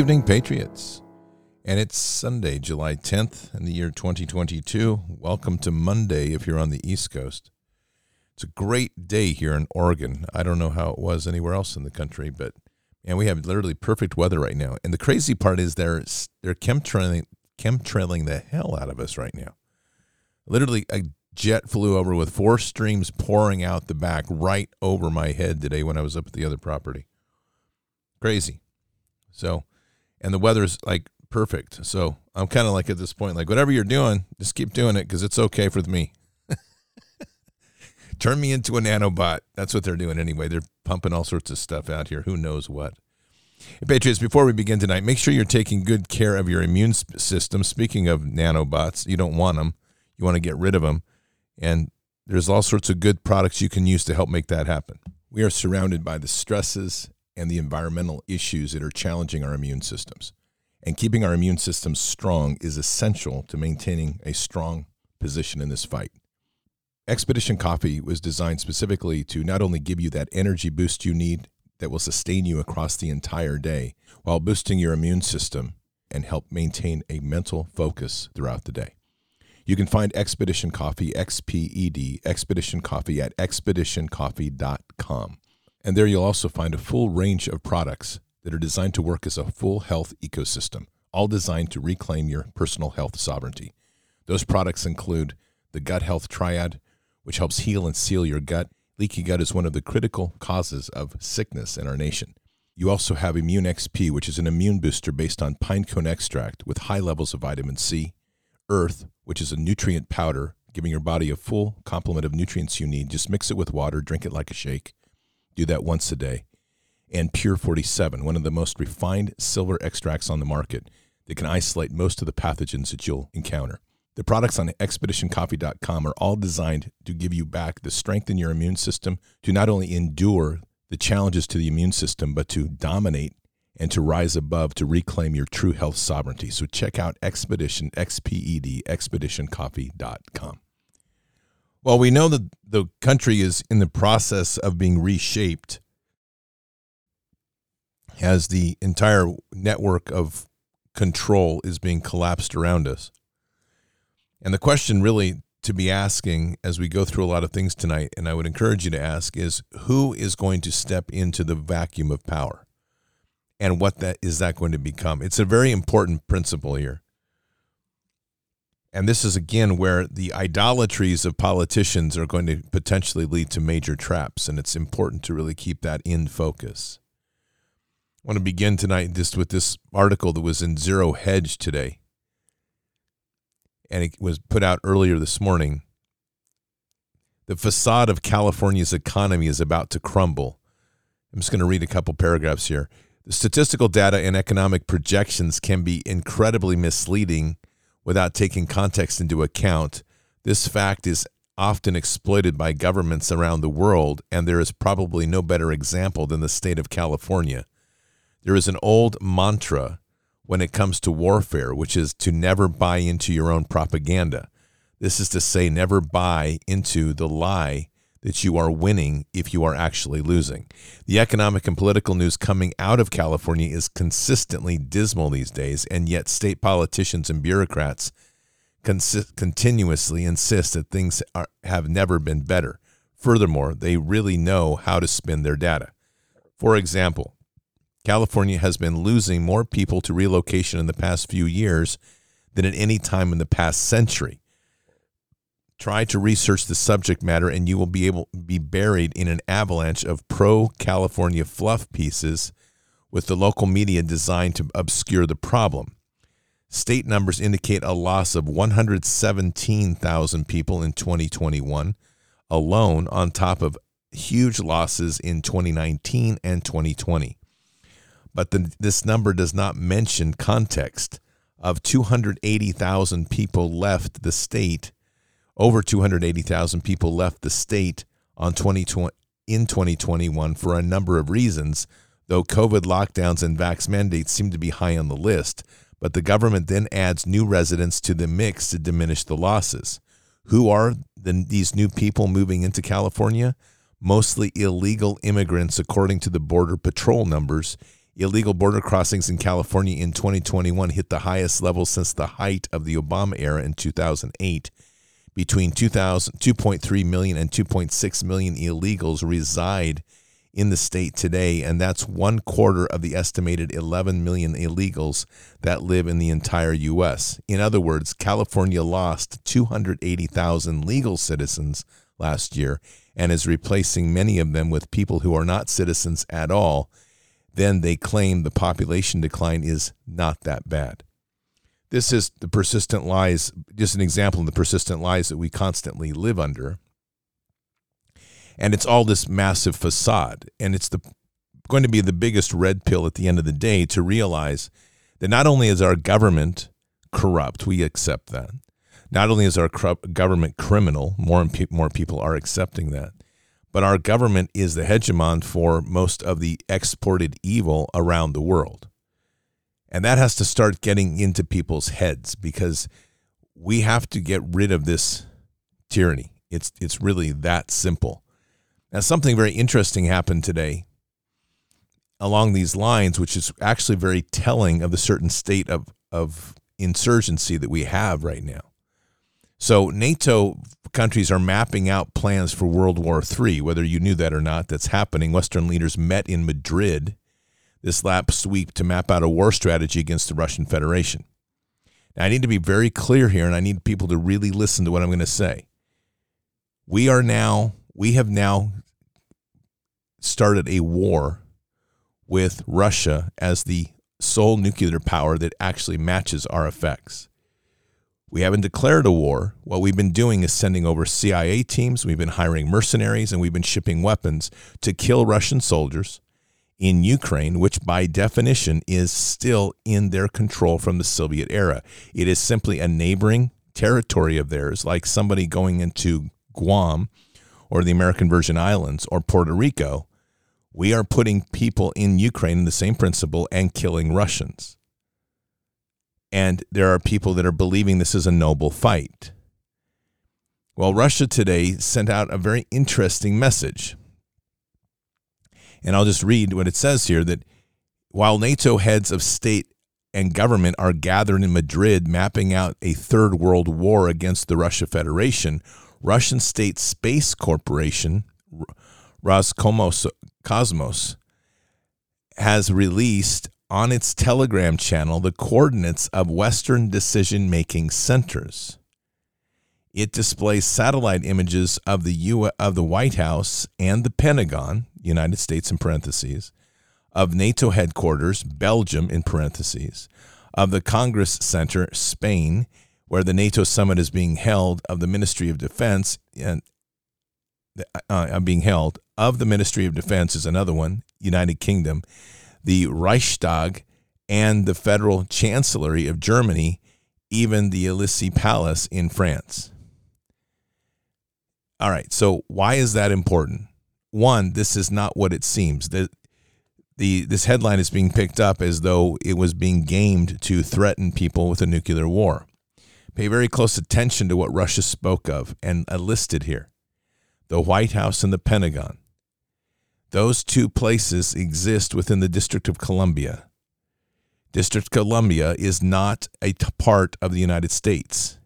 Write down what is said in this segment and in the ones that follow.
Evening, Patriots. And it's Sunday, July 10th in the year 2022. Welcome to Monday if you're on the East Coast. It's a great day here in Oregon. I don't know how it was anywhere else in the country, but and we have literally perfect weather right now. And the crazy part is they're they're chemtrailing chemtrailing the hell out of us right now. Literally a jet flew over with four streams pouring out the back right over my head today when I was up at the other property. Crazy. So, and the weather's like perfect. So I'm kind of like at this point, like whatever you're doing, just keep doing it because it's okay for me. Turn me into a nanobot. That's what they're doing anyway. They're pumping all sorts of stuff out here. Who knows what? Patriots, before we begin tonight, make sure you're taking good care of your immune system. Speaking of nanobots, you don't want them. You want to get rid of them. And there's all sorts of good products you can use to help make that happen. We are surrounded by the stresses and the environmental issues that are challenging our immune systems. And keeping our immune systems strong is essential to maintaining a strong position in this fight. Expedition Coffee was designed specifically to not only give you that energy boost you need that will sustain you across the entire day while boosting your immune system and help maintain a mental focus throughout the day. You can find Expedition Coffee, XPED, Expedition Coffee at expeditioncoffee.com. And there you'll also find a full range of products that are designed to work as a full health ecosystem, all designed to reclaim your personal health sovereignty. Those products include the Gut Health Triad, which helps heal and seal your gut. Leaky gut is one of the critical causes of sickness in our nation. You also have Immune XP, which is an immune booster based on pine cone extract with high levels of vitamin C. Earth, which is a nutrient powder, giving your body a full complement of nutrients you need. Just mix it with water, drink it like a shake. Do that once a day. And Pure 47, one of the most refined silver extracts on the market that can isolate most of the pathogens that you'll encounter. The products on expeditioncoffee.com are all designed to give you back the strength in your immune system to not only endure the challenges to the immune system, but to dominate and to rise above to reclaim your true health sovereignty. So check out Expedition, XPED, expeditioncoffee.com. Well, we know that the country is in the process of being reshaped as the entire network of control is being collapsed around us. And the question really to be asking as we go through a lot of things tonight, and I would encourage you to ask, is who is going to step into the vacuum of power? And what that is that going to become? It's a very important principle here. And this is again where the idolatries of politicians are going to potentially lead to major traps. And it's important to really keep that in focus. I want to begin tonight just with this article that was in Zero Hedge today. And it was put out earlier this morning. The facade of California's economy is about to crumble. I'm just going to read a couple paragraphs here. The statistical data and economic projections can be incredibly misleading without taking context into account. This fact is often exploited by governments around the world, and there is probably no better example than the state of California. There is an old mantra when it comes to warfare, which is to never buy into your own propaganda. This is to say, never buy into the lie that you are winning if you are actually losing. The economic and political news coming out of California is consistently dismal these days, and yet state politicians and bureaucrats consi- continuously insist that things are, have never been better. Furthermore, they really know how to spin their data. For example, California has been losing more people to relocation in the past few years than at any time in the past century. Try to research the subject matter, and you will be able be buried in an avalanche of pro California fluff pieces with the local media designed to obscure the problem. State numbers indicate a loss of 117,000 people in 2021 alone, on top of huge losses in 2019 and 2020. But the, this number does not mention context of 280,000 people left the state over 280,000 people left the state on 2020 in 2021 for a number of reasons, though COVID lockdowns and vax mandates seem to be high on the list. But the government then adds new residents to the mix to diminish the losses. Who are the, these new people moving into California? Mostly illegal immigrants, according to the Border Patrol numbers, Illegal border crossings in California in 2021 hit the highest level since the height of the Obama era in 2008. Between 2000, 2.3 million and 2.6 million illegals reside in the state today, and that's one quarter of the estimated 11 million illegals that live in the entire U.S. In other words, California lost 280,000 legal citizens last year and is replacing many of them with people who are not citizens at all. Then they claim the population decline is not that bad. This is the persistent lies, just an example of the persistent lies that we constantly live under. And it's all this massive facade. And it's the going to be the biggest red pill at the end of the day to realize that not only is our government corrupt we accept that. Not only is our government criminal more and pe- more people are accepting that but our government is the hegemon for most of the exported evil around the world and that has to start getting into people's heads because we have to get rid of this tyranny it's it's really that simple now, something very interesting happened today along these lines, which is actually very telling of the certain state of, of insurgency that we have right now. So, NATO countries are mapping out plans for World War III, whether you knew that or not. That's happening. Western leaders met in Madrid this lap sweep to map out a war strategy against the Russian Federation. Now, I need to be very clear here, and I need people to really listen to what I'm going to say. We are now we have now started a war with Russia as the sole nuclear power that actually matches our effects. We haven't declared a war. What we've been doing is sending over CIA teams, we've been hiring mercenaries, and we've been shipping weapons to kill Russian soldiers in Ukraine, which by definition is still in their control from the Soviet era. It is simply a neighboring territory of theirs, like somebody going into Guam or the American Virgin Islands or Puerto Rico, we are putting people in Ukraine in the same principle and killing Russians. And there are people that are believing this is a noble fight. Well, Russia today sent out a very interesting message. And I'll just read what it says here that while NATO heads of state and government are gathered in Madrid mapping out a third world war against the Russia Federation, Russian State Space Corporation, Roscosmos, has released on its Telegram channel the coordinates of Western decision making centers. It displays satellite images of the U of the White House and the Pentagon, United States in parentheses, of NATO headquarters, Belgium in parentheses, of the Congress Center, Spain, where the NATO summit is being held of the Ministry of Defense and uh, being held of the Ministry of Defense is another one, United Kingdom, the Reichstag and the Federal Chancellery of Germany, even the Elysee Palace in France. All right, so why is that important? One, this is not what it seems. The, the this headline is being picked up as though it was being gamed to threaten people with a nuclear war. Pay very close attention to what Russia spoke of and listed here the White House and the Pentagon. Those two places exist within the District of Columbia. District Columbia is not a part of the United States.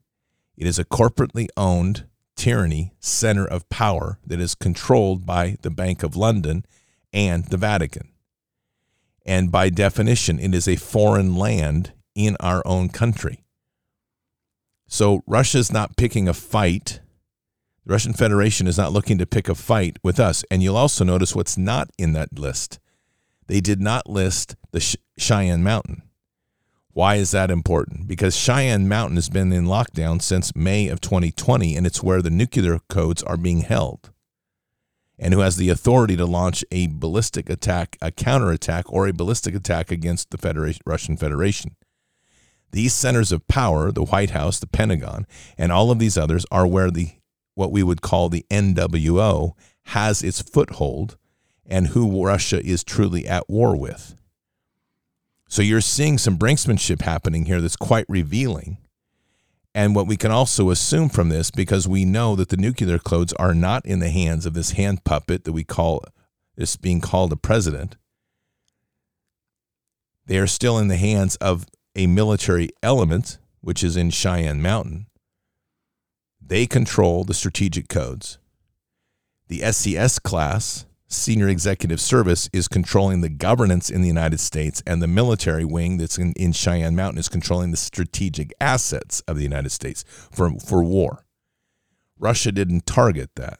It is a corporately owned tyranny center of power that is controlled by the Bank of London and the Vatican. And by definition, it is a foreign land in our own country. So Russia's not picking a fight. The Russian Federation is not looking to pick a fight with us. And you'll also notice what's not in that list. They did not list the Cheyenne Mountain. Why is that important? Because Cheyenne Mountain has been in lockdown since May of 2020, and it's where the nuclear codes are being held. And who has the authority to launch a ballistic attack, a counterattack, or a ballistic attack against the Federation, Russian Federation. These centers of power, the White House, the Pentagon, and all of these others are where the what we would call the NWO has its foothold and who Russia is truly at war with. So you're seeing some brinksmanship happening here that's quite revealing. And what we can also assume from this, because we know that the nuclear codes are not in the hands of this hand puppet that we call this being called a president, They are still in the hands of a military element, which is in Cheyenne Mountain. They control the strategic codes. The SES class, Senior Executive Service, is controlling the governance in the United States, and the military wing that's in, in Cheyenne Mountain is controlling the strategic assets of the United States for, for war. Russia didn't target that.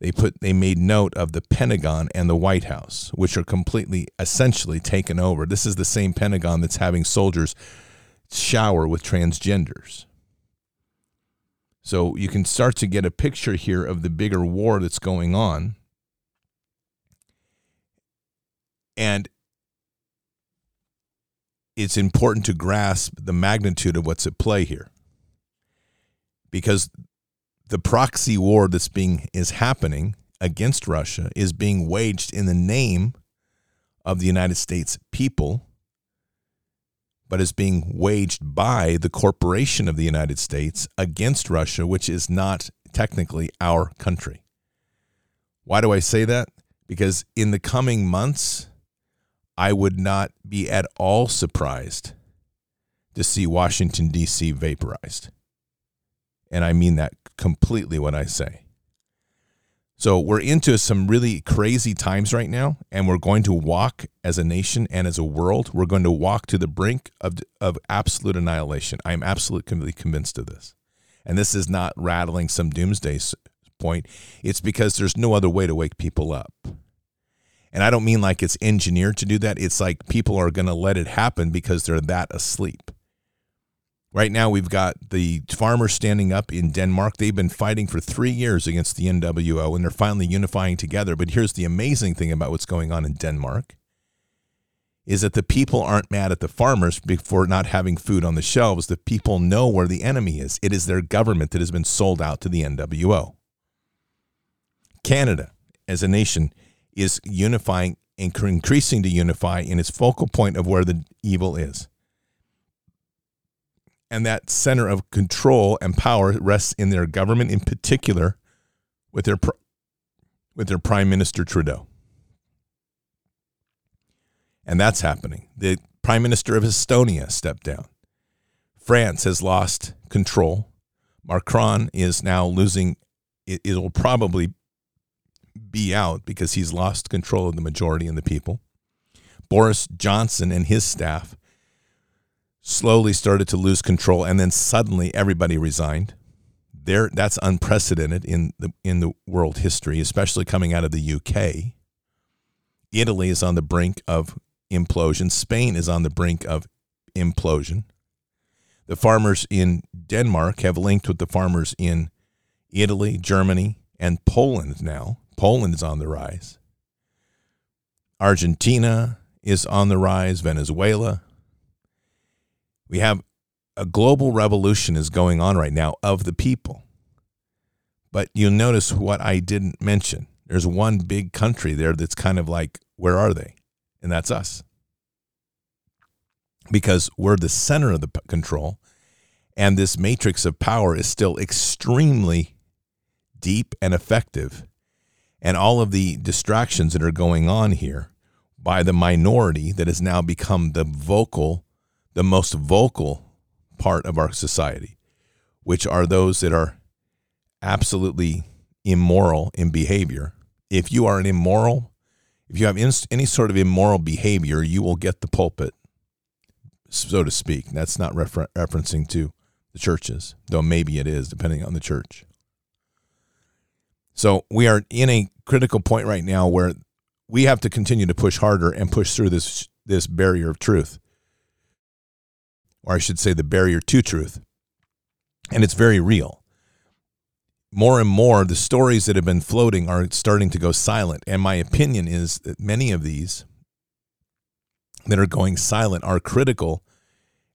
They put they made note of the Pentagon and the White House, which are completely essentially taken over. This is the same Pentagon that's having soldiers shower with transgenders. So you can start to get a picture here of the bigger war that's going on. And it's important to grasp the magnitude of what's at play here. Because the proxy war that's being is happening against Russia is being waged in the name of the United States people, but is being waged by the corporation of the United States against Russia, which is not technically our country. Why do I say that? Because in the coming months, I would not be at all surprised to see Washington, D.C. vaporized. And I mean that completely what I say. So we're into some really crazy times right now, and we're going to walk as a nation and as a world. We're going to walk to the brink of, of absolute annihilation. I'm absolutely convinced of this. And this is not rattling some doomsday point. It's because there's no other way to wake people up. And I don't mean like it's engineered to do that. It's like people are going to let it happen because they're that asleep. Right now, we've got the farmers standing up in Denmark. They've been fighting for three years against the NWO, and they're finally unifying together. But here's the amazing thing about what's going on in Denmark is that the people aren't mad at the farmers for not having food on the shelves. The people know where the enemy is. It is their government that has been sold out to the NWO. Canada, as a nation, is unifying and increasing to unify in its focal point of where the evil is and that center of control and power rests in their government, in particular, with their with their Prime Minister Trudeau. And that's happening. The Prime Minister of Estonia stepped down. France has lost control. Macron is now losing. It, it'll probably be out because he's lost control of the majority and the people. Boris Johnson and his staff slowly started to lose control, and then suddenly everybody resigned. There, that's unprecedented in the in the world history, especially coming out of the UK. Italy is on the brink of implosion. Spain is on the brink of implosion. The farmers in Denmark have linked with the farmers in Italy, Germany, and Poland now. Poland is on the rise. Argentina is on the rise, Venezuela, we have a global revolution is going on right now of the people. But you'll notice what I didn't mention. There's one big country there that's kind of like, where are they? And that's us. Because we're the center of the control, and this matrix of power is still extremely deep and effective. And all of the distractions that are going on here by the minority that has now become the vocal the most vocal part of our society, which are those that are absolutely immoral in behavior. If you are an immoral, if you have any sort of immoral behavior, you will get the pulpit, so to speak. That's not refer- referencing to the churches, though maybe it is, depending on the church. So we are in a critical point right now where we have to continue to push harder and push through this this barrier of truth or I should say, the barrier to truth. And it's very real. More and more, the stories that have been floating are starting to go silent. And my opinion is that many of these that are going silent are critical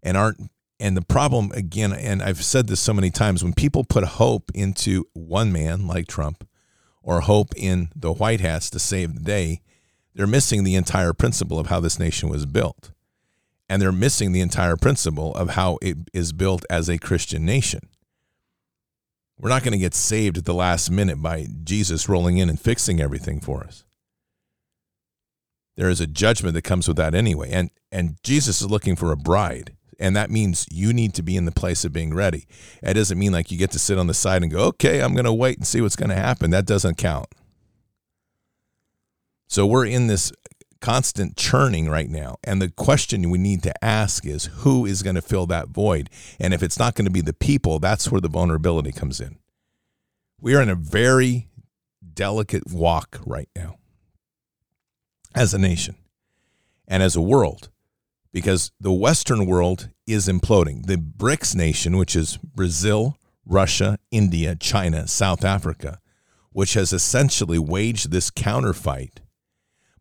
and aren't. And the problem, again, and I've said this so many times, when people put hope into one man like Trump or hope in the White Hats to save the day, they're missing the entire principle of how this nation was built and they're missing the entire principle of how it is built as a Christian nation. We're not going to get saved at the last minute by Jesus rolling in and fixing everything for us. there is a judgment that comes with that anyway. And and Jesus is looking for a bride. And that means you need to be in the place of being ready. It doesn't mean like you get to sit on the side and go, okay, I'm going to wait and see what's going to happen. That doesn't count. So we're in this constant churning right now. And the question we need to ask is who is going to fill that void? And if it's not going to be the people, that's where the vulnerability comes in. We are in a very delicate walk right now as a nation and as a world because the Western world is imploding. The BRICS nation, which is Brazil, Russia, India, China, South Africa, which has essentially waged this counterfight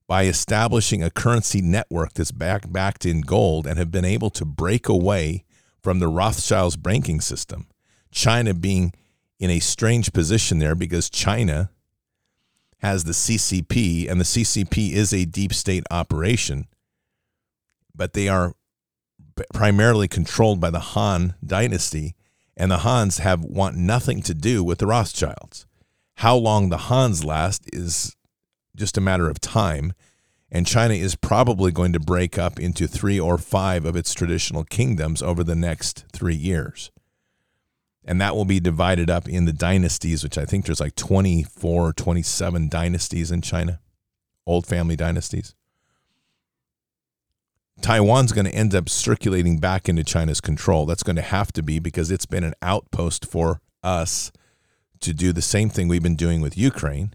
by establishing a currency network that's back, backed in gold and have been able to break away from the Rothschilds banking system. China being in a strange position there because China has the CCP, and the CCP is a deep state operation, but they are primarily controlled by the Han dynasty, and the Hans have want nothing to do with the Rothschilds. How long the Hans last is just a matter of time, and China is probably going to break up into three or five of its traditional kingdoms over the next three years and that will be divided up in the dynasties, which I think there's like 24, 27 dynasties in China, old family dynasties. Taiwan's going to end up circulating back into China's control. That's going to have to be because it's been an outpost for us to do the same thing we've been doing with Ukraine.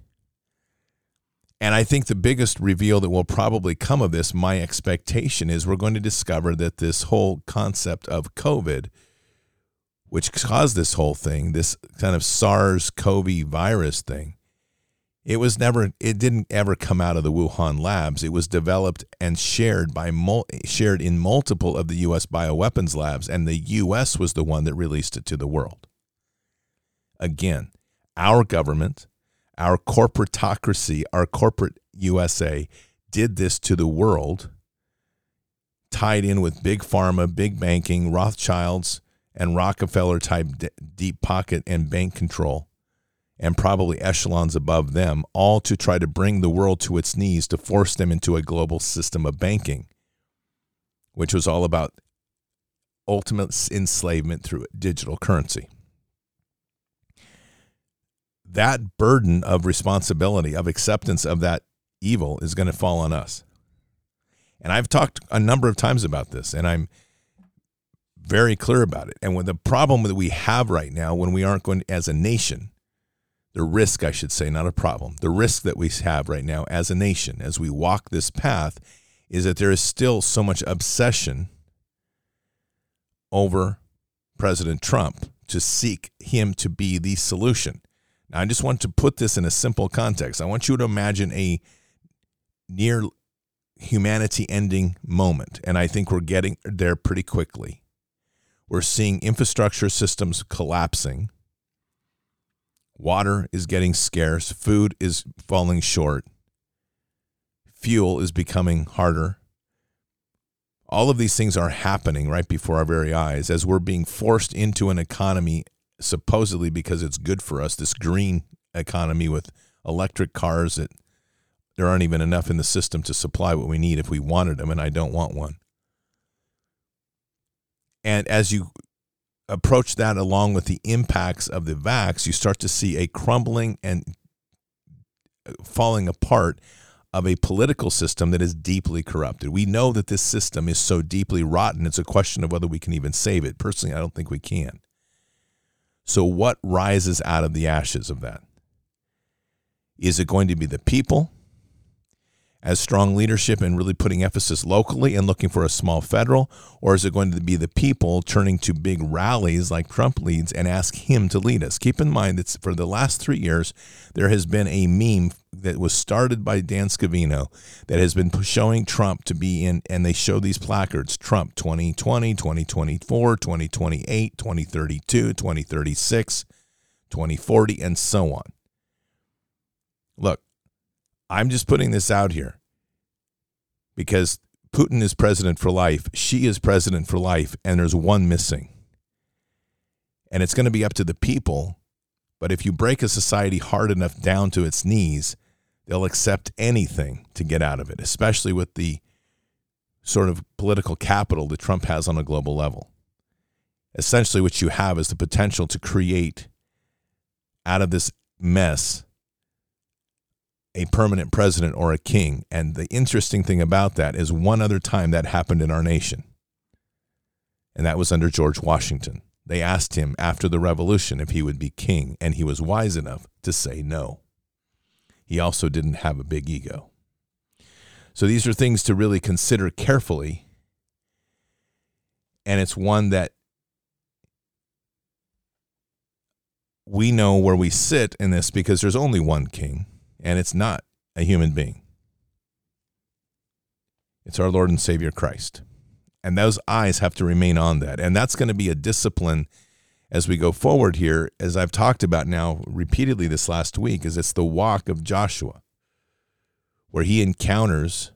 And I think the biggest reveal that will probably come of this, my expectation is we're going to discover that this whole concept of COVID which caused this whole thing, this kind of SARS CoV virus thing, it was never, it didn't ever come out of the Wuhan labs. It was developed and shared by shared in multiple of the U.S. bioweapons labs, and the U.S. was the one that released it to the world. Again, our government, our corporatocracy, our corporate USA did this to the world, tied in with big pharma, big banking, Rothschilds and Rockefeller type deep pocket and bank control, and probably echelons above them, all to try to bring the world to its knees to force them into a global system of banking, which was all about ultimate enslavement through digital currency. That burden of responsibility, of acceptance of that evil, is going to fall on us. And I've talked a number of times about this, and I'm very clear about it. And when the problem that we have right now, when we aren't going as a nation, the risk, I should say, not a problem, the risk that we have right now as a nation, as we walk this path, is that there is still so much obsession over President Trump to seek him to be the solution. Now, I just want to put this in a simple context. I want you to imagine a near humanity ending moment, and I think we're getting there pretty quickly. We're seeing infrastructure systems collapsing. Water is getting scarce. Food is falling short. Fuel is becoming harder. All of these things are happening right before our very eyes as we're being forced into an economy, supposedly because it's good for us, this green economy with electric cars that there aren't even enough in the system to supply what we need if we wanted them, and I don't want one. And as you approach that along with the impacts of the vax, you start to see a crumbling and falling apart of a political system that is deeply corrupted. We know that this system is so deeply rotten, it's a question of whether we can even save it. Personally, I don't think we can. So, what rises out of the ashes of that? Is it going to be the people? As strong leadership and really putting emphasis locally and looking for a small federal? Or is it going to be the people turning to big rallies like Trump leads and ask him to lead us? Keep in mind that for the last three years, there has been a meme that was started by Dan Scavino that has been showing Trump to be in, and they show these placards Trump 2020, 2024, 2028, 2032, 2036, 2040, and so on. Look, I'm just putting this out here because Putin is president for life, Xi is president for life, and there's one missing. And it's going to be up to the people. But if you break a society hard enough down to its knees They'll accept anything to get out of it, especially with the sort of political capital that Trump has on a global level. Essentially, what you have is the potential to create out of this mess a permanent president or a king. And the interesting thing about that is one other time that happened in our nation, and that was under George Washington. They asked him after the revolution if he would be king, and he was wise enough to say no. He also didn't have a big ego. So these are things to really consider carefully. And it's one that we know where we sit in this because there's only one king and it's not a human being. It's our Lord and Savior Christ. And those eyes have to remain on that. And that's going to be a discipline as we go forward here, as I've talked about now repeatedly this last week, is it's the walk of Joshua, where he encounters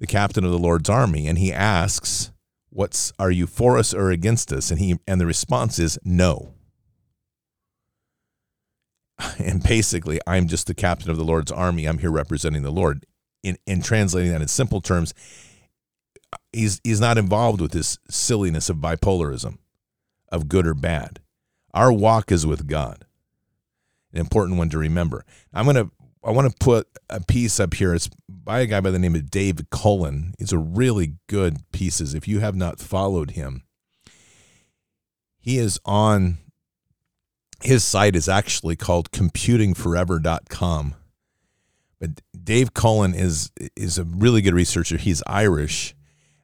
the captain of the Lord's army and he asks, What's are you for us or against us? And he and the response is no. and basically, I'm just the captain of the Lord's army. I'm here representing the Lord. In in translating that in simple terms, he's he's not involved with this silliness of bipolarism, of good or bad. Our walk is with God. An important one to remember. I'm gonna I want to put a piece up here. It's by a guy by the name of Dave Cullen. It's a really good pieces. If you have not followed him, he is on his site is actually called computingforever.com. But Dave Cullen is is a really good researcher. He's Irish.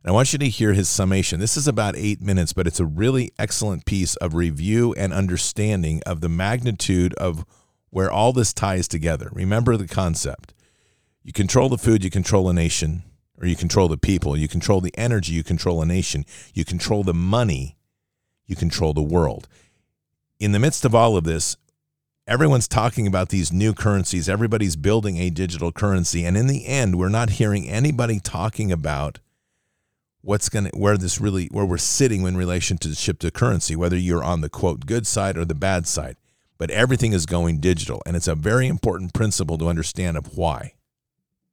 And I want you to hear his summation. This is about eight minutes, but it's a really excellent piece of review and understanding of the magnitude of where all this ties together. Remember the concept. You control the food, you control a nation, or you control the people. You control the energy, you control a nation. You control the money, you control the world in the midst of all of this, everyone's talking about these new currencies. Everybody's building a digital currency. And in the end, we're not hearing anybody talking about what's going to, where this really, where we're sitting in relation to the to currency, whether you're on the quote good side or the bad side. But everything is going digital. And it's a very important principle to understand of why.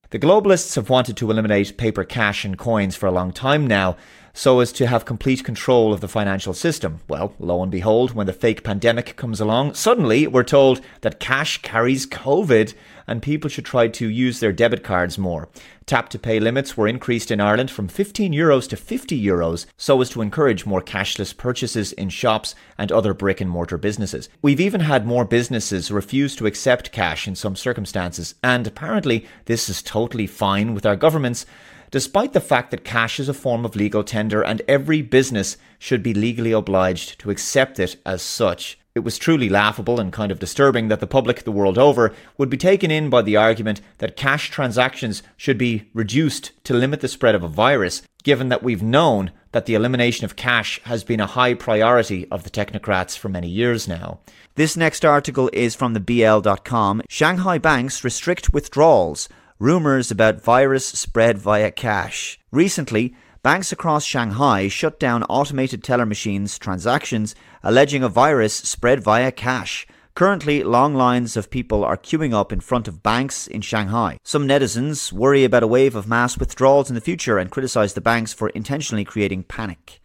The globalists have wanted to eliminate paper cash and coins for a long time now so as to have complete control of the financial system. Well, lo and behold, when the fake pandemic comes along, suddenly we're told that cash carries COVID and people should try to use their debit cards more. Tap to pay limits were increased in Ireland from 15 euros to 50 euros so as to encourage more cashless purchases in shops and other brick and mortar businesses. We've even had more businesses refuse to accept cash in some circumstances, and apparently this is totally fine with our governments despite the fact that cash is a form of legal tender and every business should be legally obliged to accept it as such. It was truly laughable and kind of disturbing that the public the world over would be taken in by the argument that cash transactions should be reduced to limit the spread of a virus, given that we've known that the elimination of cash has been a high priority of the technocrats for many years now. This next article is from the BL.com. Shanghai banks restrict withdrawals rumours about virus spread via cash. Recently, banks across Shanghai shut down automated teller machines transactions, alleging a virus spread via cash. Currently, long lines of people are queuing up in front of banks in Shanghai. Some netizens worry about a wave of mass withdrawals in the future and criticize the banks for intentionally creating panic.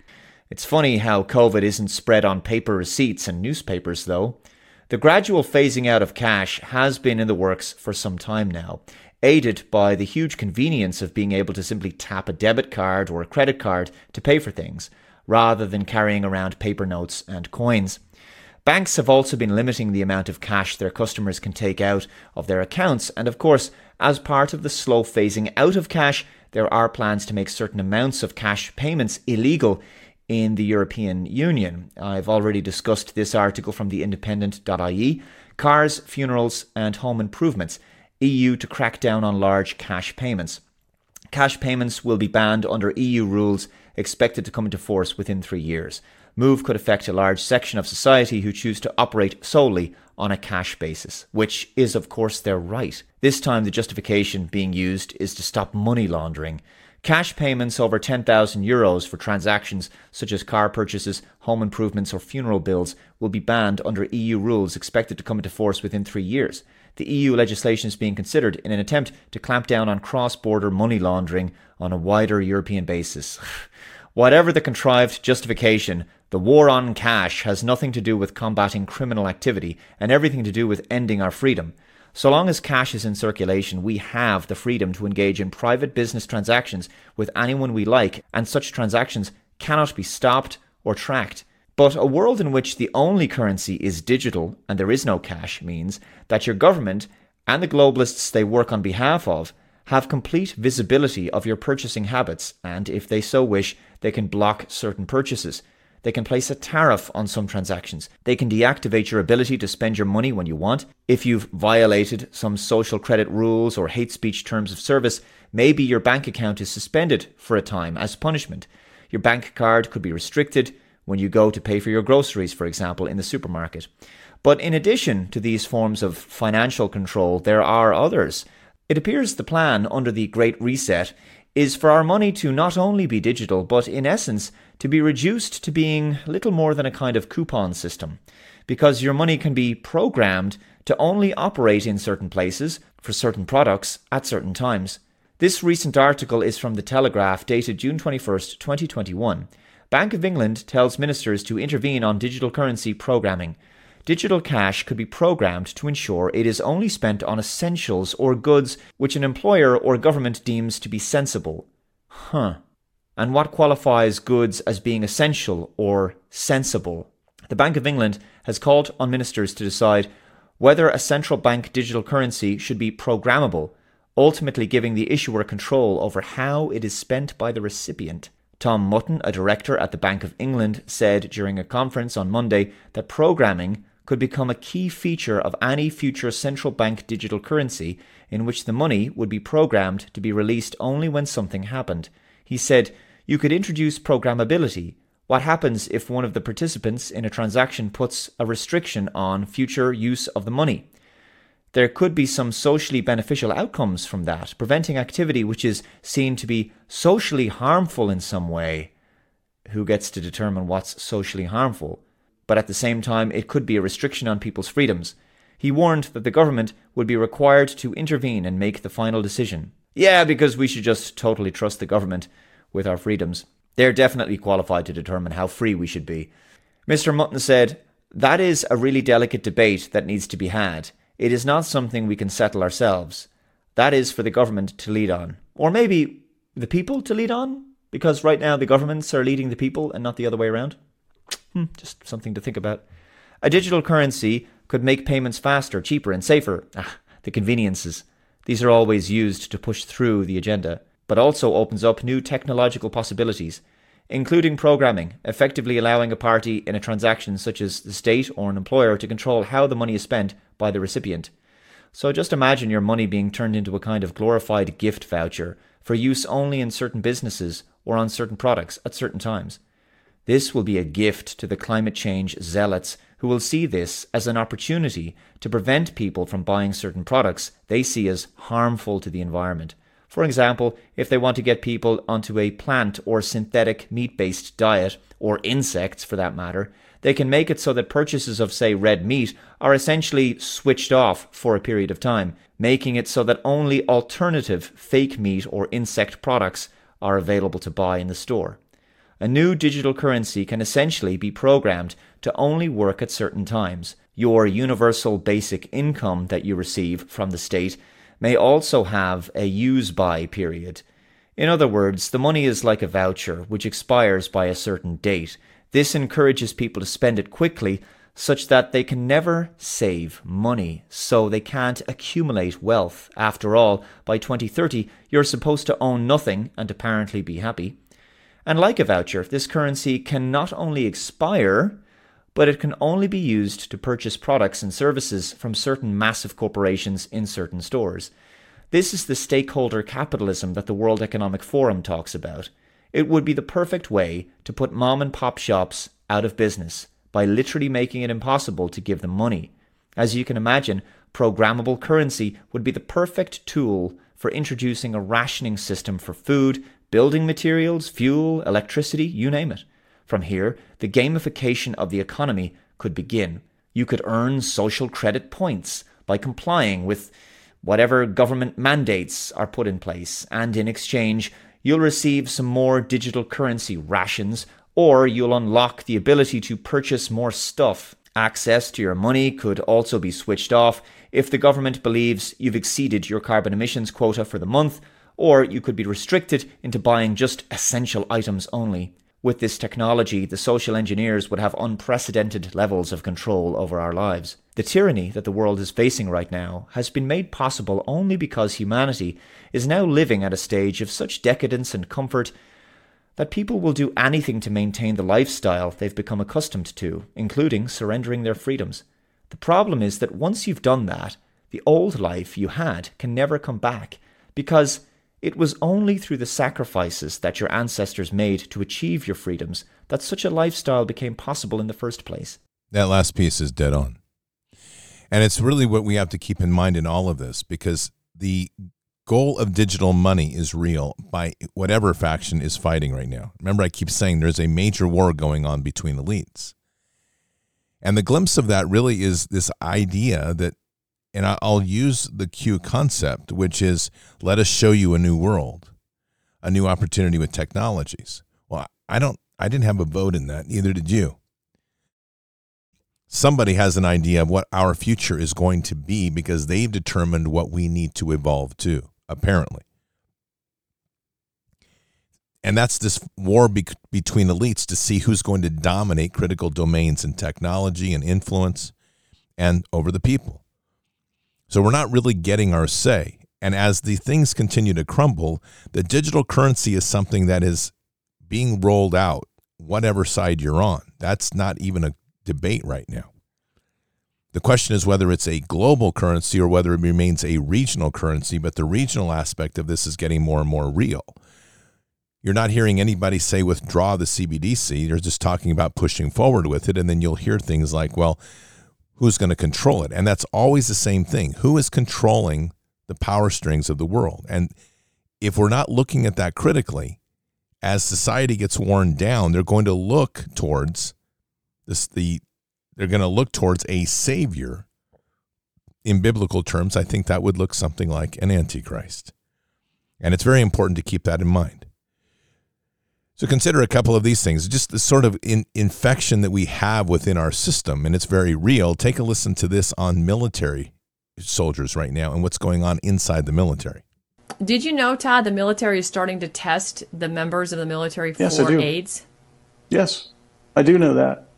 It's funny how COVID isn't spread on paper receipts and newspapers, though. The gradual phasing out of cash has been in the works for some time now aided by the huge convenience of being able to simply tap a debit card or a credit card to pay for things, rather than carrying around paper notes and coins. Banks have also been limiting the amount of cash their customers can take out of their accounts, and of course, as part of the slow phasing out of cash, there are plans to make certain amounts of cash payments illegal in the European Union. I've already discussed this article from the independent.ie cars, funerals, and home improvements. EU to crack down on large cash payments. Cash payments will be banned under EU rules expected to come into force within three years. Move could affect a large section of society who choose to operate solely on a cash basis, which is, of course, their right. This time, the justification being used is to stop money laundering. Cash payments over 10,000 euros for transactions such as car purchases, home improvements, or funeral bills will be banned under EU rules expected to come into force within three years. The EU legislation is being considered in an attempt to clamp down on cross border money laundering on a wider European basis. Whatever the contrived justification, the war on cash has nothing to do with combating criminal activity and everything to do with ending our freedom. So long as cash is in circulation, we have the freedom to engage in private business transactions with anyone we like, and such transactions cannot be stopped or tracked. But a world in which the only currency is digital and there is no cash means that your government and the globalists they work on behalf of have complete visibility of your purchasing habits, and if they so wish, they can block certain purchases. They can place a tariff on some transactions. They can deactivate your ability to spend your money when you want. If you've violated some social credit rules or hate speech terms of service, maybe your bank account is suspended for a time as punishment. Your bank card could be restricted when you go to pay for your groceries, for example, in the supermarket. But in addition to these forms of financial control, there are others. It appears the plan under the Great Reset is for our money to not only be digital, but in essence, to be reduced to being little more than a kind of coupon system. Because your money can be programmed to only operate in certain places for certain products at certain times. This recent article is from The Telegraph, dated June 21st, 2021. Bank of England tells ministers to intervene on digital currency programming. Digital cash could be programmed to ensure it is only spent on essentials or goods which an employer or government deems to be sensible. Huh. And what qualifies goods as being essential or sensible? The Bank of England has called on ministers to decide whether a central bank digital currency should be programmable, ultimately giving the issuer control over how it is spent by the recipient. Tom Mutton, a director at the Bank of England, said during a conference on Monday that programming could become a key feature of any future central bank digital currency in which the money would be programmed to be released only when something happened. He said, You could introduce programmability. What happens if one of the participants in a transaction puts a restriction on future use of the money? There could be some socially beneficial outcomes from that, preventing activity which is seen to be socially harmful in some way. Who gets to determine what's socially harmful? but at the same time, it could be a restriction on people's freedoms. He warned that the government would be required to intervene and make the final decision. Yeah, because we should just totally trust the government with our freedoms. They're definitely qualified to determine how free we should be. Mr. Mutton said, That is a really delicate debate that needs to be had. It is not something we can settle ourselves. That is for the government to lead on. Or maybe the people to lead on? Because right now the governments are leading the people and not the other way around. Hmm, just something to think about. A digital currency could make payments faster, cheaper, and safer. Ah, the conveniences. These are always used to push through the agenda, but also opens up new technological possibilities, including programming, effectively allowing a party in a transaction such as the state or an employer to control how the money is spent by the recipient. So just imagine your money being turned into a kind of glorified gift voucher for use only in certain businesses or on certain products at certain times. This will be a gift to the climate change zealots who will see this as an opportunity to prevent people from buying certain products they see as harmful to the environment. For example, if they want to get people onto a plant or synthetic meat based diet, or insects for that matter, they can make it so that purchases of, say, red meat are essentially switched off for a period of time, making it so that only alternative fake meat or insect products are available to buy in the store. A new digital currency can essentially be programmed to only work at certain times. Your universal basic income that you receive from the state may also have a use by period. In other words, the money is like a voucher which expires by a certain date. This encourages people to spend it quickly such that they can never save money, so they can't accumulate wealth. After all, by 2030, you're supposed to own nothing and apparently be happy. And like a voucher, this currency can not only expire, but it can only be used to purchase products and services from certain massive corporations in certain stores. This is the stakeholder capitalism that the World Economic Forum talks about. It would be the perfect way to put mom and pop shops out of business by literally making it impossible to give them money. As you can imagine, programmable currency would be the perfect tool for introducing a rationing system for food, building materials, fuel, electricity, you name it. From here, the gamification of the economy could begin. You could earn social credit points, by complying with whatever government mandates are put in place, and in exchange, you'll receive some more digital currency rations, or you'll unlock the ability to purchase more stuff. Access to your money could also be switched off if the government believes you've exceeded your carbon emissions quota for the month, or you could be restricted into buying just essential items only. With this technology, the social engineers would have unprecedented levels of control over our lives. The tyranny that the world is facing right now has been made possible only because humanity is now living at a stage of such decadence and comfort that people will do anything to maintain the lifestyle they've become accustomed to, including surrendering their freedoms. The problem is that once you've done that, the old life you had can never come back because it was only through the sacrifices that your ancestors made to achieve your freedoms that such a lifestyle became possible in the first place. That last piece is dead on. And it's really what we have to keep in mind in all of this because the goal of digital money is real by whatever faction is fighting right now. Remember, I keep saying there's a major war going on between elites. And the glimpse of that really is this idea that and I'll use the Q concept, which is let us show you a new world, a new opportunity with technologies. Well, I don't, I didn't have a vote in that, neither did you. Somebody has an idea of what our future is going to be because they've determined what we need to evolve to, apparently. And that's this war be- between elites to see who's going to dominate critical domains in technology and influence and over the people. So we're not really getting our say. And as the things continue to crumble, the digital currency is something that is being rolled out, whatever side you're on. That's not even a debate right now. The question is whether it's a global currency or whether it remains a regional currency, but the regional aspect of this is getting more and more real. You're not hearing anybody say withdraw the CBDC. They're just talking about pushing forward with it. And then you'll hear things like, well, who's going to control it. And that's always the same thing. Who is controlling the power strings of the world? And if we're not looking at that critically, as society gets worn down, they're going to look towards this the they're going to look towards a savior. In biblical terms, I think that would look something like an antichrist. And it's very important to keep that in mind. So consider a couple of these things, just the sort of in, infection that we have within our system, and it's very real. Take a listen to this on military soldiers right now and what's going on inside the military. Did you know, Todd, the military is starting to test the members of the military for yes, I do. AIDS? Yes, I do know that.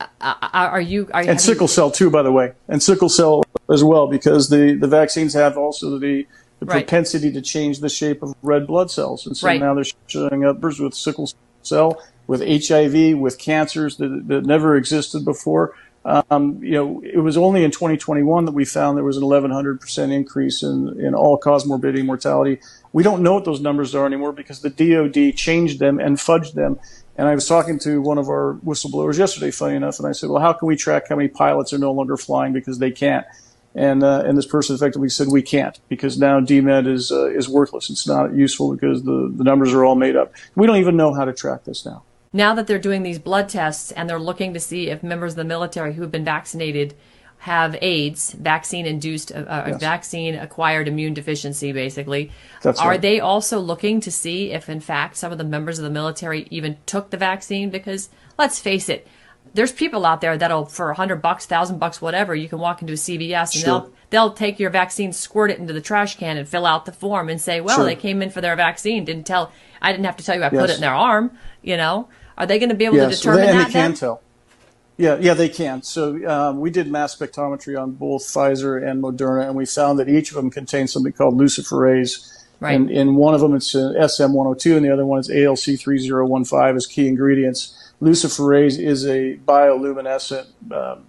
Uh, uh are you? Are you and sickle cell too, by the way, and sickle cell as well, because the the vaccines have also the the right. propensity to change the shape of red blood cells. And so right. now they're showing up with sickle cell, with HIV, with cancers that, that never existed before. Um, you know, it was only in 2021 that we found there was an 1100% increase in, in all cause morbidity mortality. We don't know what those numbers are anymore because the DOD changed them and fudged them. And I was talking to one of our whistleblowers yesterday, funny enough, and I said, well, how can we track how many pilots are no longer flying because they can't? And, uh, and this person effectively said we can't because now DMED is uh, is worthless. It's not useful because the, the numbers are all made up. We don't even know how to track this now. Now that they're doing these blood tests and they're looking to see if members of the military who have been vaccinated have AIDS, vaccine induced, uh, uh, yes. vaccine acquired immune deficiency, basically. That's Are right. they also looking to see if, in fact, some of the members of the military even took the vaccine? Because let's face it, there's people out there that'll for a hundred bucks, thousand bucks, whatever, you can walk into a CVS and sure. they'll they'll take your vaccine, squirt it into the trash can, and fill out the form and say, well, sure. they came in for their vaccine, didn't tell, I didn't have to tell you, I yes. put it in their arm. You know, are they going to be able yes. to determine they, that? They can then? tell. Yeah, yeah, they can. So um, we did mass spectrometry on both Pfizer and Moderna, and we found that each of them contains something called luciferase. Right. And in one of them, it's SM102, and the other one is ALC3015 as key ingredients luciferase is a bioluminescent um,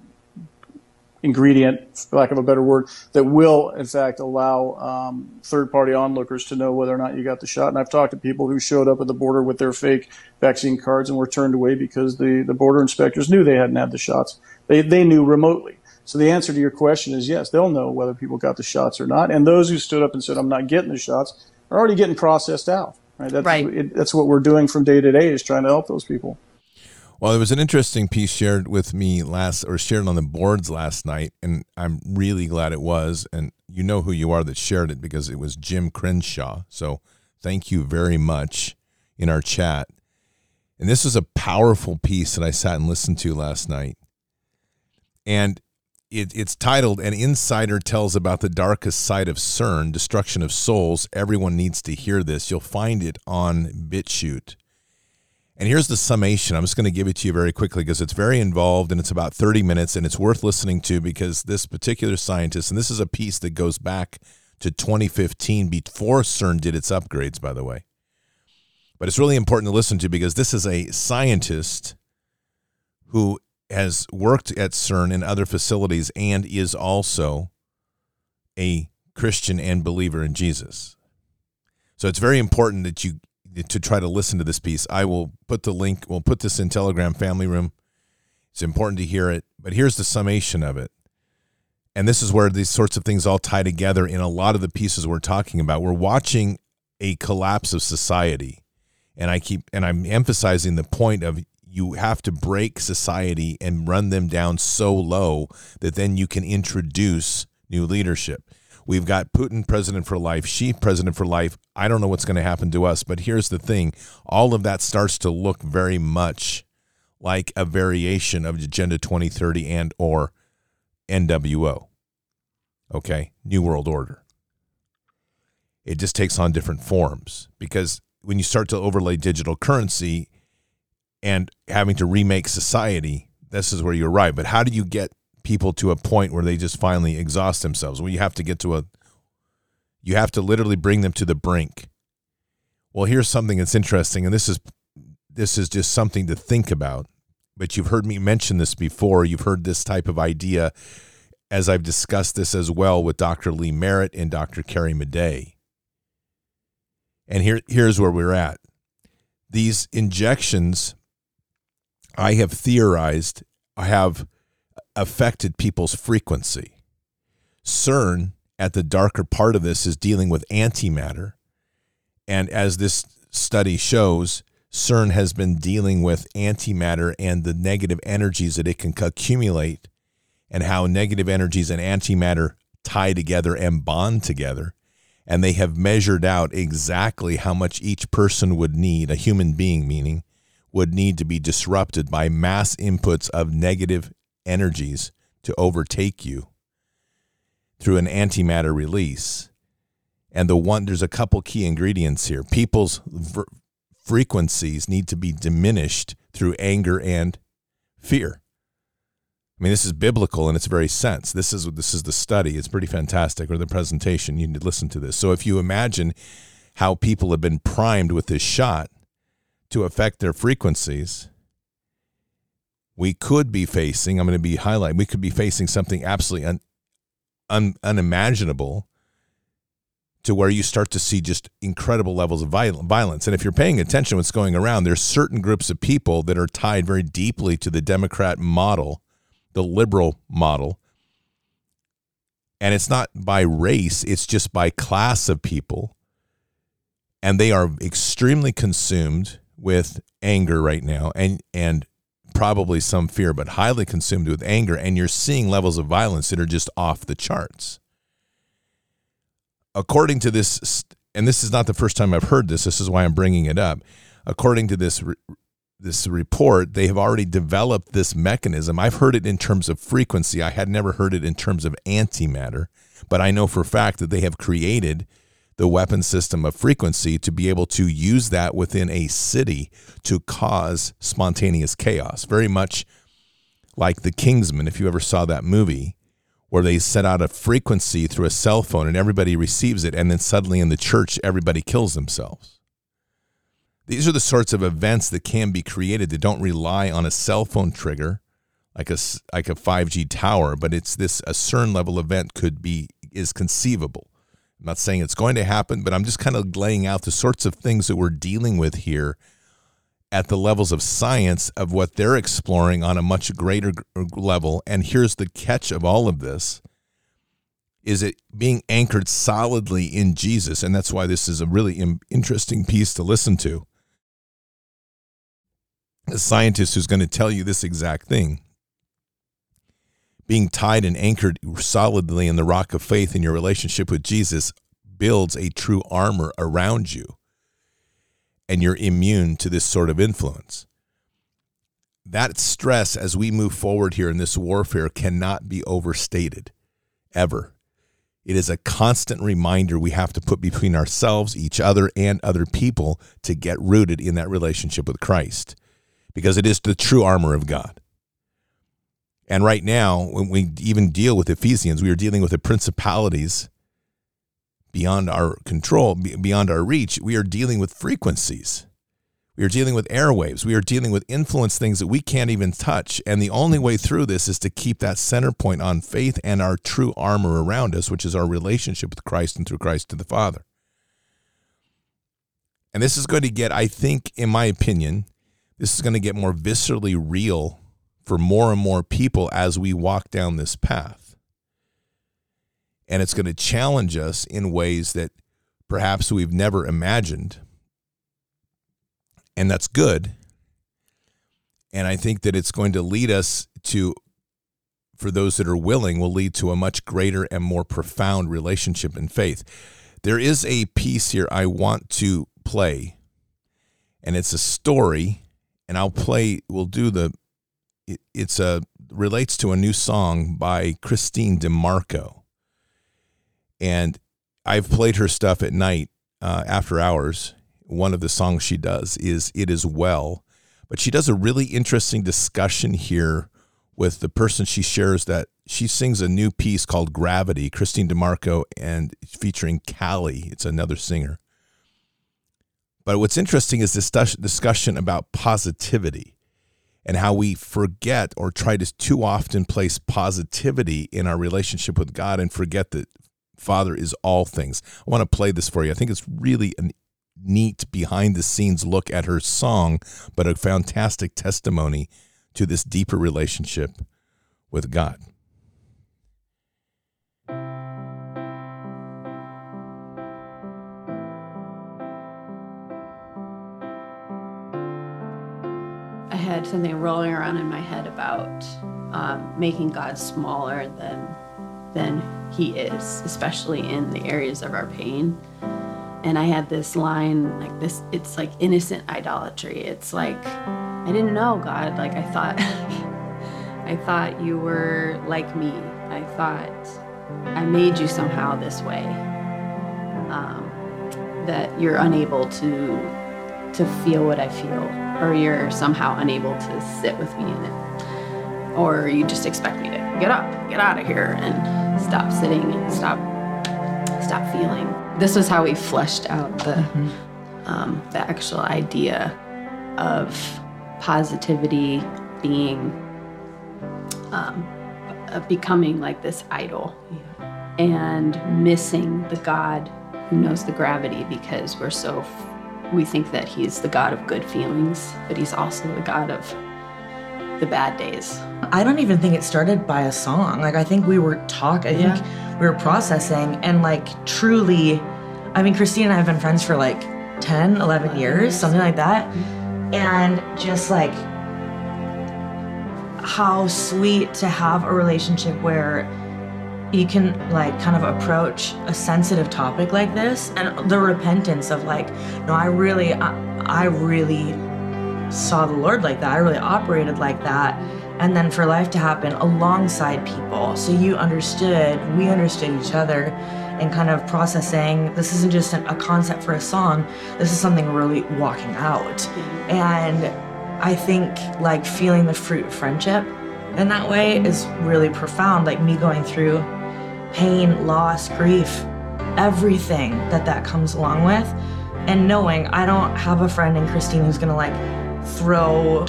ingredient, for lack of a better word, that will, in fact, allow um, third party onlookers to know whether or not you got the shot. And I've talked to people who showed up at the border with their fake vaccine cards and were turned away because the, the border inspectors knew they hadn't had the shots. They, they knew remotely. So the answer to your question is yes, they'll know whether people got the shots or not. And those who stood up and said, I'm not getting the shots, are already getting processed out. Right? That's, right. It, that's what we're doing from day to day is trying to help those people. Well, there was an interesting piece shared with me last, or shared on the boards last night, and I'm really glad it was. And you know who you are that shared it because it was Jim Crenshaw. So thank you very much in our chat. And this was a powerful piece that I sat and listened to last night. And it, it's titled An Insider Tells About the Darkest Side of CERN, Destruction of Souls. Everyone needs to hear this. You'll find it on BitChute. And here's the summation. I'm just going to give it to you very quickly because it's very involved and it's about 30 minutes and it's worth listening to because this particular scientist, and this is a piece that goes back to 2015 before CERN did its upgrades, by the way. But it's really important to listen to because this is a scientist who has worked at CERN and other facilities and is also a Christian and believer in Jesus. So it's very important that you to try to listen to this piece. I will put the link, we'll put this in Telegram family room. It's important to hear it, but here's the summation of it. And this is where these sorts of things all tie together in a lot of the pieces we're talking about. We're watching a collapse of society. And I keep and I'm emphasizing the point of you have to break society and run them down so low that then you can introduce new leadership. We've got Putin president for life, Xi president for life. I don't know what's going to happen to us, but here's the thing all of that starts to look very much like a variation of Agenda 2030 and or NWO. Okay, New World Order. It just takes on different forms because when you start to overlay digital currency and having to remake society, this is where you arrive. But how do you get people to a point where they just finally exhaust themselves. Well, you have to get to a, you have to literally bring them to the brink. Well, here's something that's interesting, and this is this is just something to think about. But you've heard me mention this before. You've heard this type of idea as I've discussed this as well with Dr. Lee Merritt and Dr. Carrie Madej. And here, here's where we're at. These injections, I have theorized, I have affected people's frequency. CERN, at the darker part of this, is dealing with antimatter. And as this study shows, CERN has been dealing with antimatter and the negative energies that it can accumulate, and how negative energies and antimatter tie together and bond together. And they have measured out exactly how much each person would need, a human being meaning, would need to be disrupted by mass inputs of negative energies to overtake you through an antimatter release. And the one, there's a couple key ingredients here. People's frequencies need to be diminished through anger and fear. I mean, this is biblical in its very sense. This is this is the study. It's pretty fantastic, or the presentation. You need to listen to this. So, if you imagine how people have been primed with this shot to affect their frequencies, we could be facing, I'm going to be highlighting, we could be facing something absolutely un, un, unimaginable to where you start to see just incredible levels of violence. And if you're paying attention to what's going around, there's certain groups of people that are tied very deeply to the Democrat model, the liberal model. And it's not by race, it's just by class of people. And they are extremely consumed with anger right now and and probably some fear, but highly consumed with anger, and you're seeing levels of violence that are just off the charts. According to this, and this is not the first time I've heard this, this is why I'm bringing it up. According to this this report, they have already developed this mechanism. I've heard it in terms of frequency. I had never heard it in terms of antimatter, but I know for a fact that they have created the weapon system of frequency to be able to use that within a city to cause spontaneous chaos. Very much like The Kingsman, if you ever saw that movie, where they set out a frequency through a cell phone and everybody receives it, and then suddenly in the church, everybody kills themselves. These are the sorts of events that can be created that don't rely on a cell phone trigger like a like a 5G tower, but it's this a CERN level event could be is conceivable. I'm not saying it's going to happen, but I'm just kind of laying out the sorts of things that we're dealing with here at the levels of science of what they're exploring on a much greater uh, level. And here's the catch of all of this is it being anchored solidly in Jesus. And that's why this is a really interesting piece to listen to. a scientist who's going to tell you this exact thing. Being tied and anchored solidly in the rock of faith in your relationship with Jesus builds a true armor around you, and you're immune to this sort of influence. That stress as we move forward here in this warfare cannot be overstated, ever. It is a constant reminder we have to put between ourselves, each other, and other people to get rooted in that relationship with Christ because it is the true armor of God. And right now, when we even deal with Ephesians, we are dealing with the principalities beyond our control, beyond our reach. We are dealing with frequencies. We are dealing with airwaves. We are dealing with influence things that we can't even touch. And the only way through this is to keep that center point on faith and our true armor around us, which is our relationship with Christ and through Christ to the Father. And this is going to get, I think, in my opinion, this is going to get more viscerally real for more and more people as we walk down this path. And it's going to challenge us in ways that perhaps we've never imagined. And that's good. And I think that it's going to lead us to, for those that are willing, will lead to a much greater and more profound relationship in faith. There is a piece here I want to play, and it's a story and I'll play. We'll do the. It, it's a relates to a new song by Christine DeMarco, and I've played her stuff at night uh, after hours. One of the songs she does is "It Is Well," but she does a really interesting discussion here with the person she shares that she sings a new piece called Gravity, Christine DeMarco, and featuring Callie. It's another singer. But what's interesting is this discussion about positivity and how we forget or try to too often place positivity in our relationship with God and forget that Father is all things. I want to play this for you. I think it's really a neat behind the scenes look at her song, but a fantastic testimony to this deeper relationship with God. Had something rolling around in my head about um, making God smaller than than He is, especially in the areas of our pain. And I had this line like this. It's like innocent idolatry. It's like I didn't know God. Like I thought, I thought you were like me. I thought I made you somehow this way. Um, that you're unable to to feel what I feel, or you're somehow unable to sit with me in it, or you just expect me to get up, get out of here, and stop sitting and stop stop feeling. This was how we fleshed out the mm-hmm. um, the actual idea of positivity being um, becoming like this idol and missing the God who knows the gravity because we're so we think that he's the God of good feelings, but he's also the God of the bad days. I don't even think it started by a song. Like I think we were talking, I yeah. think we were processing and like truly I mean Christine and I have been friends for like 10, 11 years, something like that. Mm-hmm. And just like how sweet to have a relationship where you can like kind of approach a sensitive topic like this and the repentance of like no i really I, I, really saw the lord like that. I really operated like that. And then for life to happen alongside people. So you understood we understood each other and kind of processing this isn't just a concept for a song. This is something really walking out. Mm-hmm. And i think like feeling the fruit of friendship in that way is really profound like me going through pain, loss, grief, everything that that comes along with. And knowing I don't have a friend in Christine who's gonna like throw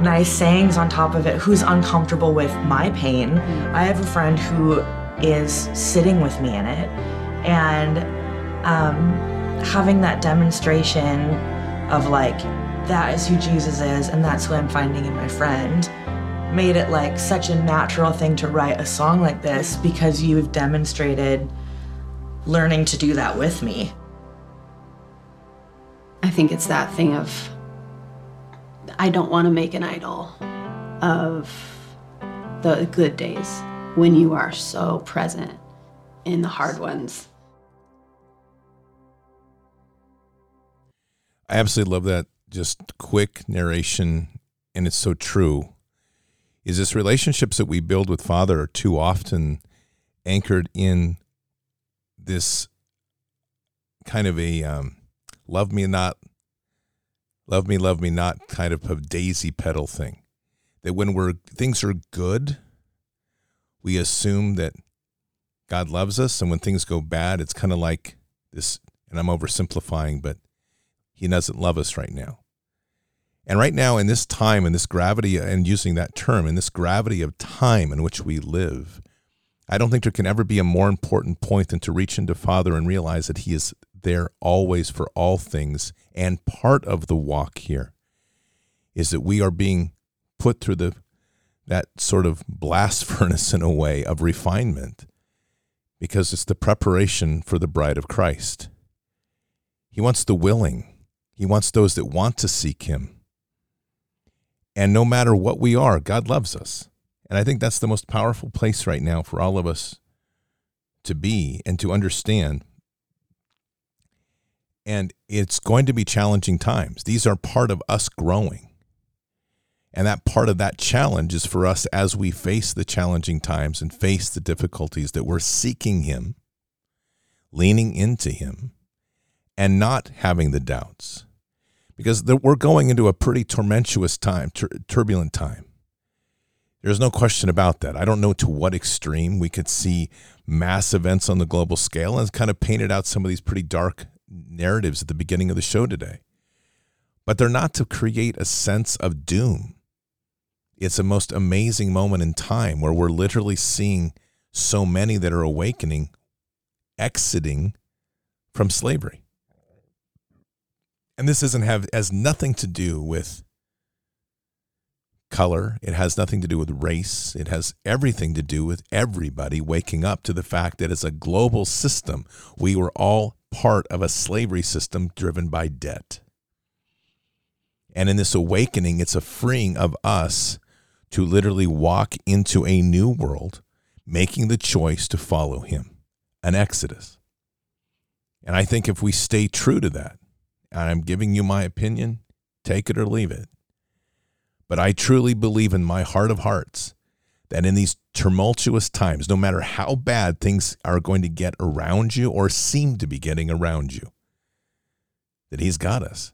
nice sayings on top of it, who's uncomfortable with my pain. I have a friend who is sitting with me in it and um, having that demonstration of like, that is who Jesus is, and that's who I'm finding in my friend made it like such a natural thing to write a song like this because you've demonstrated learning to do that with me. I think it's that thing of I don't want to make an idol of the good days when you are so present in the hard ones. I absolutely love that just quick narration, and it's so true. Is this relationships that we build with Father are too often anchored in this kind of a um, love me not, love me, love me not kind of a daisy petal thing. That when we're things are good, we assume that God loves us, and when things go bad, it's kind of like this. And I'm oversimplifying, but He doesn't love us right now. And right now, in this time, in this gravity, and using that term, in this gravity of time in which we live, I don't think there can ever be a more important point than to reach into Father and realize that He is there always for all things. And part of the walk here is that we are being put through the that sort of blast furnace in a way of refinement because it's the preparation for the bride of Christ. He wants the willing. He wants those that want to seek him. And no matter what we are, God loves us. And I think that's the most powerful place right now for all of us to be and to understand. And it's going to be challenging times. These are part of us growing. And that part of that challenge is for us as we face the challenging times and face the difficulties that we're seeking Him, leaning into Him, and not having the doubts because we're going into a pretty tormentuous time, tur- turbulent time. There's no question about that. I don't know to what extreme we could see mass events on the global scale and kind of painted out some of these pretty dark narratives at the beginning of the show today. But they're not to create a sense of doom. It's a most amazing moment in time where we're literally seeing so many that are awakening, exiting from slavery and this doesn't have has nothing to do with color. It has nothing to do with race. It has everything to do with everybody waking up to the fact that as a global system we were all part of a slavery system driven by debt. And in this awakening it's a freeing of us to literally walk into a new world making the choice to follow him. An exodus. And i think if we stay true to that I'm giving you my opinion. Take it or leave it. But I truly believe in my heart of hearts that in these tumultuous times, no matter how bad things are going to get around you or seem to be getting around you, that He's got us.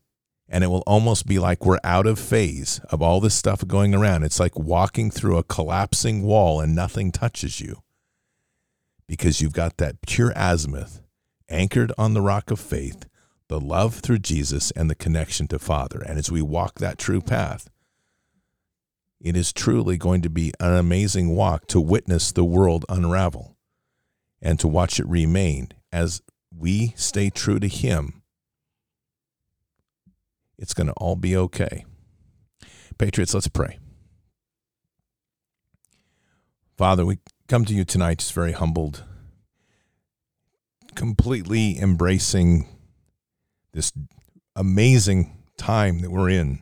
And it will almost be like we're out of phase of all this stuff going around. It's like walking through a collapsing wall and nothing touches you because you've got that pure azimuth anchored on the rock of faith the love through Jesus and the connection to Father. And as we walk that true path, it is truly going to be an amazing walk to witness the world unravel and to watch it remain as we stay true to Him. It's going to all be okay. Patriots, let's pray. Father, we come to you tonight just very humbled, completely embracing this amazing time that we're in,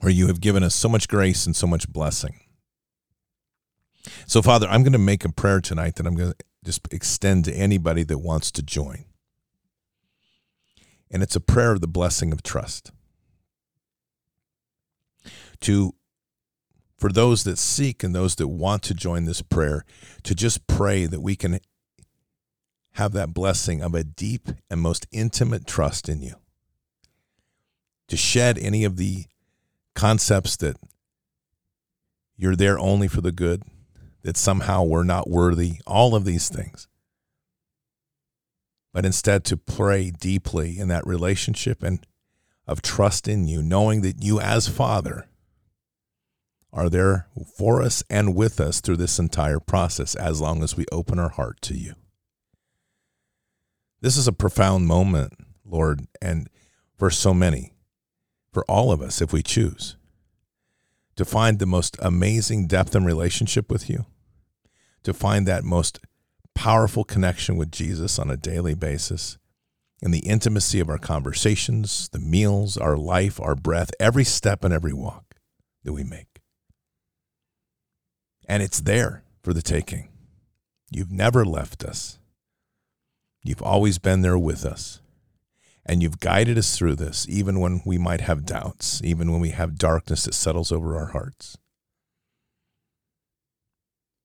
where you have given us so much grace and so much blessing. So, Father, I'm going to make a prayer tonight that I'm going to just extend to anybody that wants to join. And it's a prayer of the blessing of trust. To for those that seek and those that want to join this prayer, to just pray that we can have that blessing of a deep and most intimate trust in you. To shed any of the concepts that you're there only for the good, that somehow we're not worthy, all of these things. But instead to pray deeply in that relationship and of trust in you, knowing that you as Father are there for us and with us through this entire process as long as we open our heart to you. This is a profound moment, Lord, and for so many, for all of us, if we choose, to find the most amazing depth and relationship with you, to find that most powerful connection with Jesus on a daily basis, in the intimacy of our conversations, the meals, our life, our breath, every step and every walk that we make. And it's there for the taking. You've never left us. You've always been there with us. And you've guided us through this, even when we might have doubts, even when we have darkness that settles over our hearts.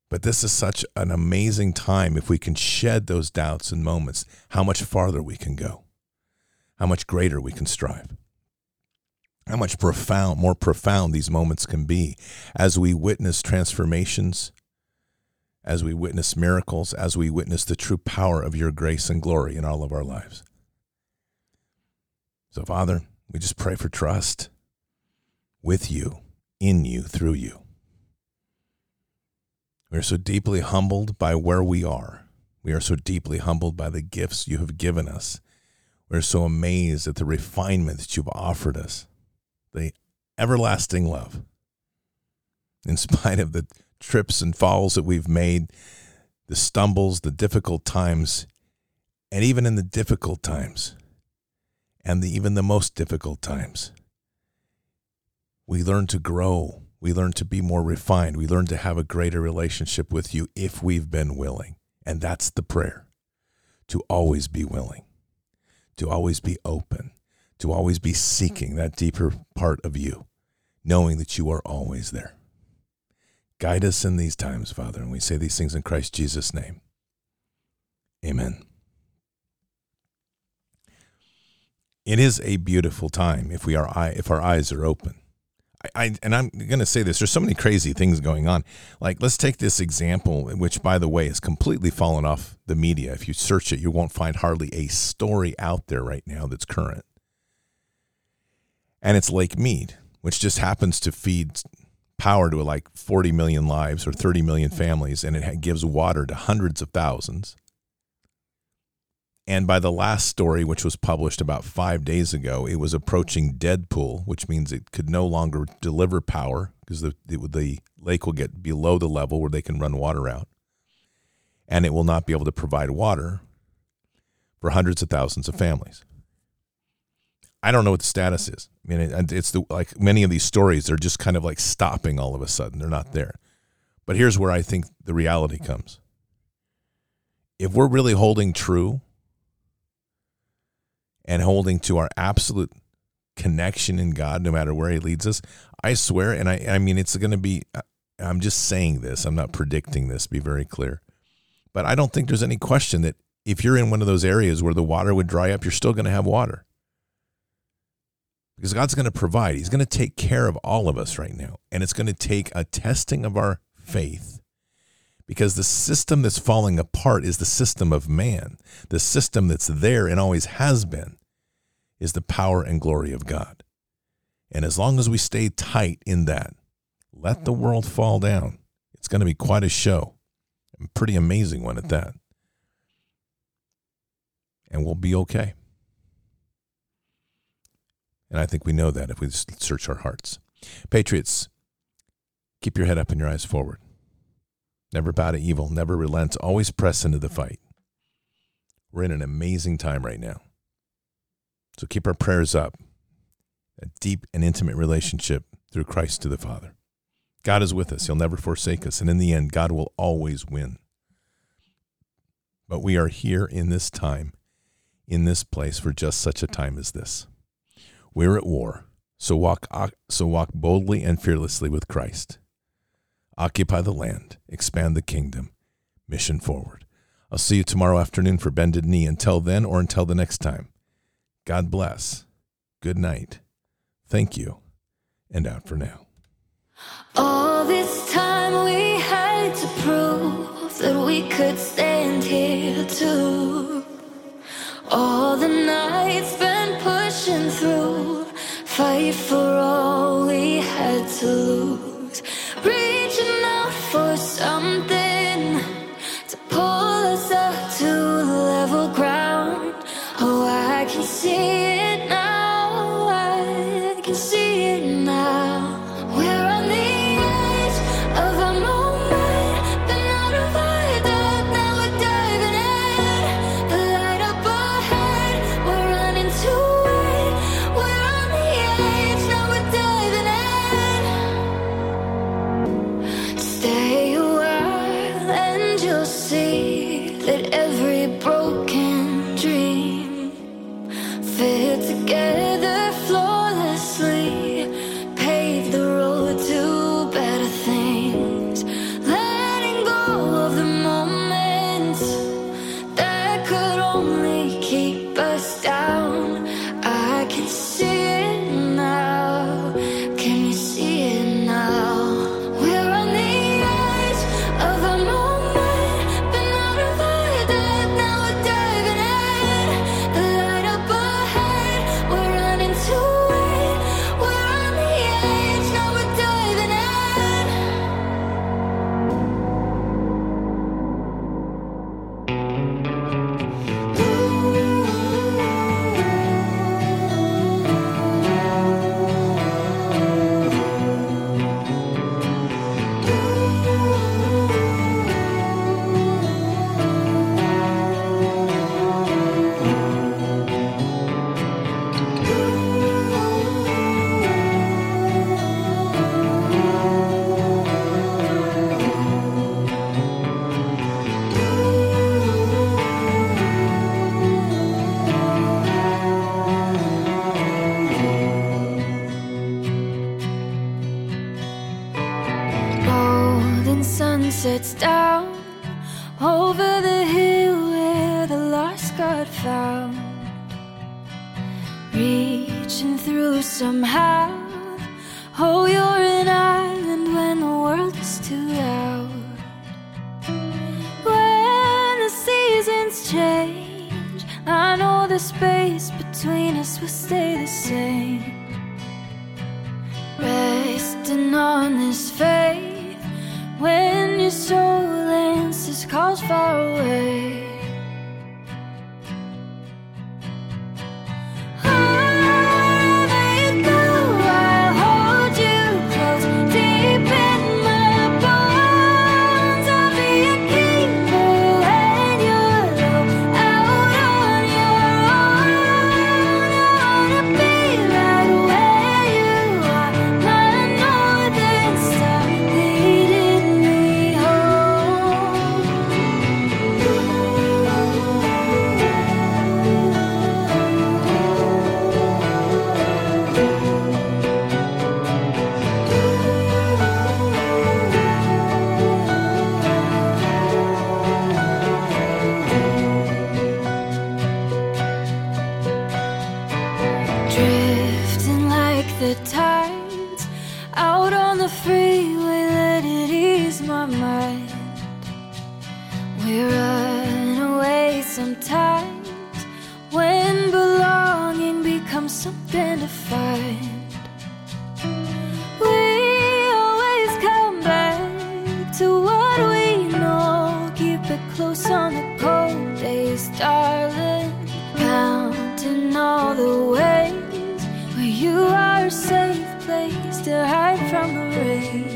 But this is such an amazing time if we can shed those doubts and moments, how much farther we can go, how much greater we can strive, how much profound, more profound these moments can be as we witness transformations, as we witness miracles, as we witness the true power of your grace and glory in all of our lives. So, Father, we just pray for trust with you, in you, through you. We are so deeply humbled by where we are. We are so deeply humbled by the gifts you have given us. We're so amazed at the refinement that you've offered us, the everlasting love. In spite of the trips and falls that we've made, the stumbles, the difficult times, and even in the difficult times, and the, even the most difficult times, we learn to grow we learn to be more refined. We learn to have a greater relationship with you if we've been willing. And that's the prayer to always be willing, to always be open, to always be seeking that deeper part of you, knowing that you are always there. Guide us in these times, Father, and we say these things in Christ Jesus' name. Amen. It is a beautiful time if we are if our eyes are open. I, and I'm going to say this there's so many crazy things going on. Like, let's take this example, which, by the way, has completely fallen off the media. If you search it, you won't find hardly a story out there right now that's current. And it's Lake Mead, which just happens to feed power to like 40 million lives or 30 million families, and it gives water to hundreds of thousands. And by the last story, which was published about five days ago, it was approaching dead pool, which means it could no longer deliver power because the, the lake will get below the level where they can run water out. And it will not be able to provide water for hundreds of thousands of families. I don't know what the status is. I mean, it, it's the, like many of these stories, they're just kind of like stopping all of a sudden. They're not there. But here's where I think the reality comes. If we're really holding true and holding to our absolute connection in God, no matter where He leads us, I swear, and I, I mean, it's going to be, uh, I'm just saying this, I'm not predicting this, be very clear. But I don't think there's any question that if you're in one of those areas where the water would dry up, you're still going to have water. Because God's going to provide. He's going to take care of all of us right now. And it's going to take a testing of our faith because the system that's falling apart is the system of man. The system that's there and always has been is the power and glory of God. And as long as we stay tight in that, let the world fall down. It's going to be quite a show, a pretty amazing one at that. And we'll be okay. And I think we know that if we search our hearts. Patriots, keep your head up and your eyes forward. Never bow to evil, never relent, always press into the fight. We're in an amazing time right now. So keep our prayers up. A deep and intimate relationship through Christ to the Father. God is with us. He'll never forsake us. And in the end, God will always win. But we are here in this time, in this place, for just such a time as this. We're at war. So walk, uh, so walk boldly and fearlessly with Christ. Occupy the land, expand the kingdom, mission forward. I'll see you tomorrow afternoon for Bended Knee. Until then, or until the next time. God bless. Good night. Thank you. And out for now. All this time we had to prove that we could stand here too. To find. We always come back to what we know. Keep it close on the cold days, darling, Counting all the ways where you are a safe place to hide from the rain.